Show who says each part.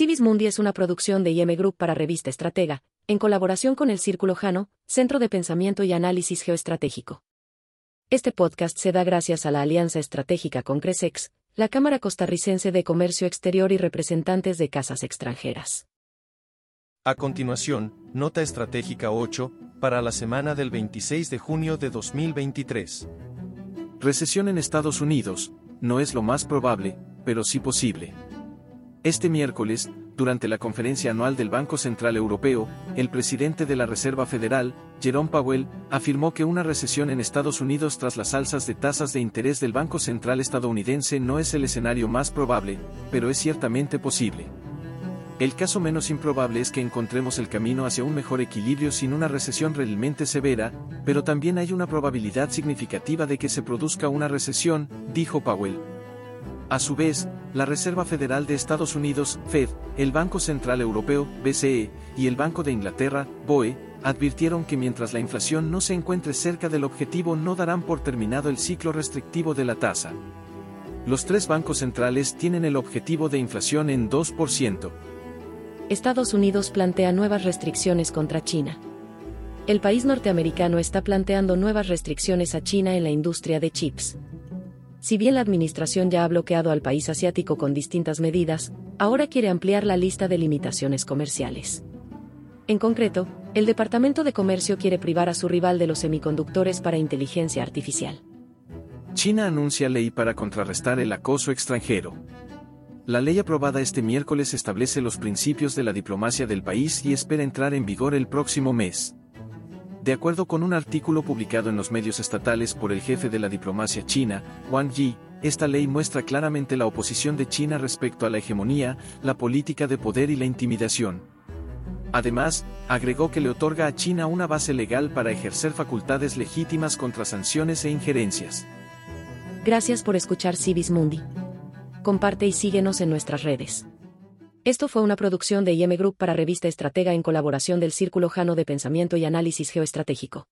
Speaker 1: Civis Mundi es una producción de IM Group para Revista Estratega, en colaboración con el Círculo Jano, Centro de Pensamiento y Análisis Geoestratégico. Este podcast se da gracias a la alianza estratégica con Cresex, la Cámara Costarricense de Comercio Exterior y representantes de casas extranjeras.
Speaker 2: A continuación, Nota Estratégica 8, para la semana del 26 de junio de 2023.
Speaker 3: Recesión en Estados Unidos, no es lo más probable, pero sí posible. Este miércoles, durante la conferencia anual del Banco Central Europeo, el presidente de la Reserva Federal, Jerome Powell, afirmó que una recesión en Estados Unidos tras las alzas de tasas de interés del Banco Central estadounidense no es el escenario más probable, pero es ciertamente posible. El caso menos improbable es que encontremos el camino hacia un mejor equilibrio sin una recesión realmente severa, pero también hay una probabilidad significativa de que se produzca una recesión, dijo Powell. A su vez, la Reserva Federal de Estados Unidos, Fed, el Banco Central Europeo, BCE, y el Banco de Inglaterra, BOE, advirtieron que mientras la inflación no se encuentre cerca del objetivo no darán por terminado el ciclo restrictivo de la tasa. Los tres bancos centrales tienen el objetivo de inflación en 2%.
Speaker 1: Estados Unidos plantea nuevas restricciones contra China. El país norteamericano está planteando nuevas restricciones a China en la industria de chips. Si bien la administración ya ha bloqueado al país asiático con distintas medidas, ahora quiere ampliar la lista de limitaciones comerciales. En concreto, el Departamento de Comercio quiere privar a su rival de los semiconductores para inteligencia artificial.
Speaker 3: China anuncia ley para contrarrestar el acoso extranjero. La ley aprobada este miércoles establece los principios de la diplomacia del país y espera entrar en vigor el próximo mes. De acuerdo con un artículo publicado en los medios estatales por el jefe de la diplomacia china, Wang Yi, esta ley muestra claramente la oposición de China respecto a la hegemonía, la política de poder y la intimidación. Además, agregó que le otorga a China una base legal para ejercer facultades legítimas contra sanciones e injerencias.
Speaker 1: Gracias por escuchar Civis Mundi. Comparte y síguenos en nuestras redes. Esto fue una producción de IM Group para Revista Estratega en colaboración del Círculo Jano de Pensamiento y Análisis Geoestratégico.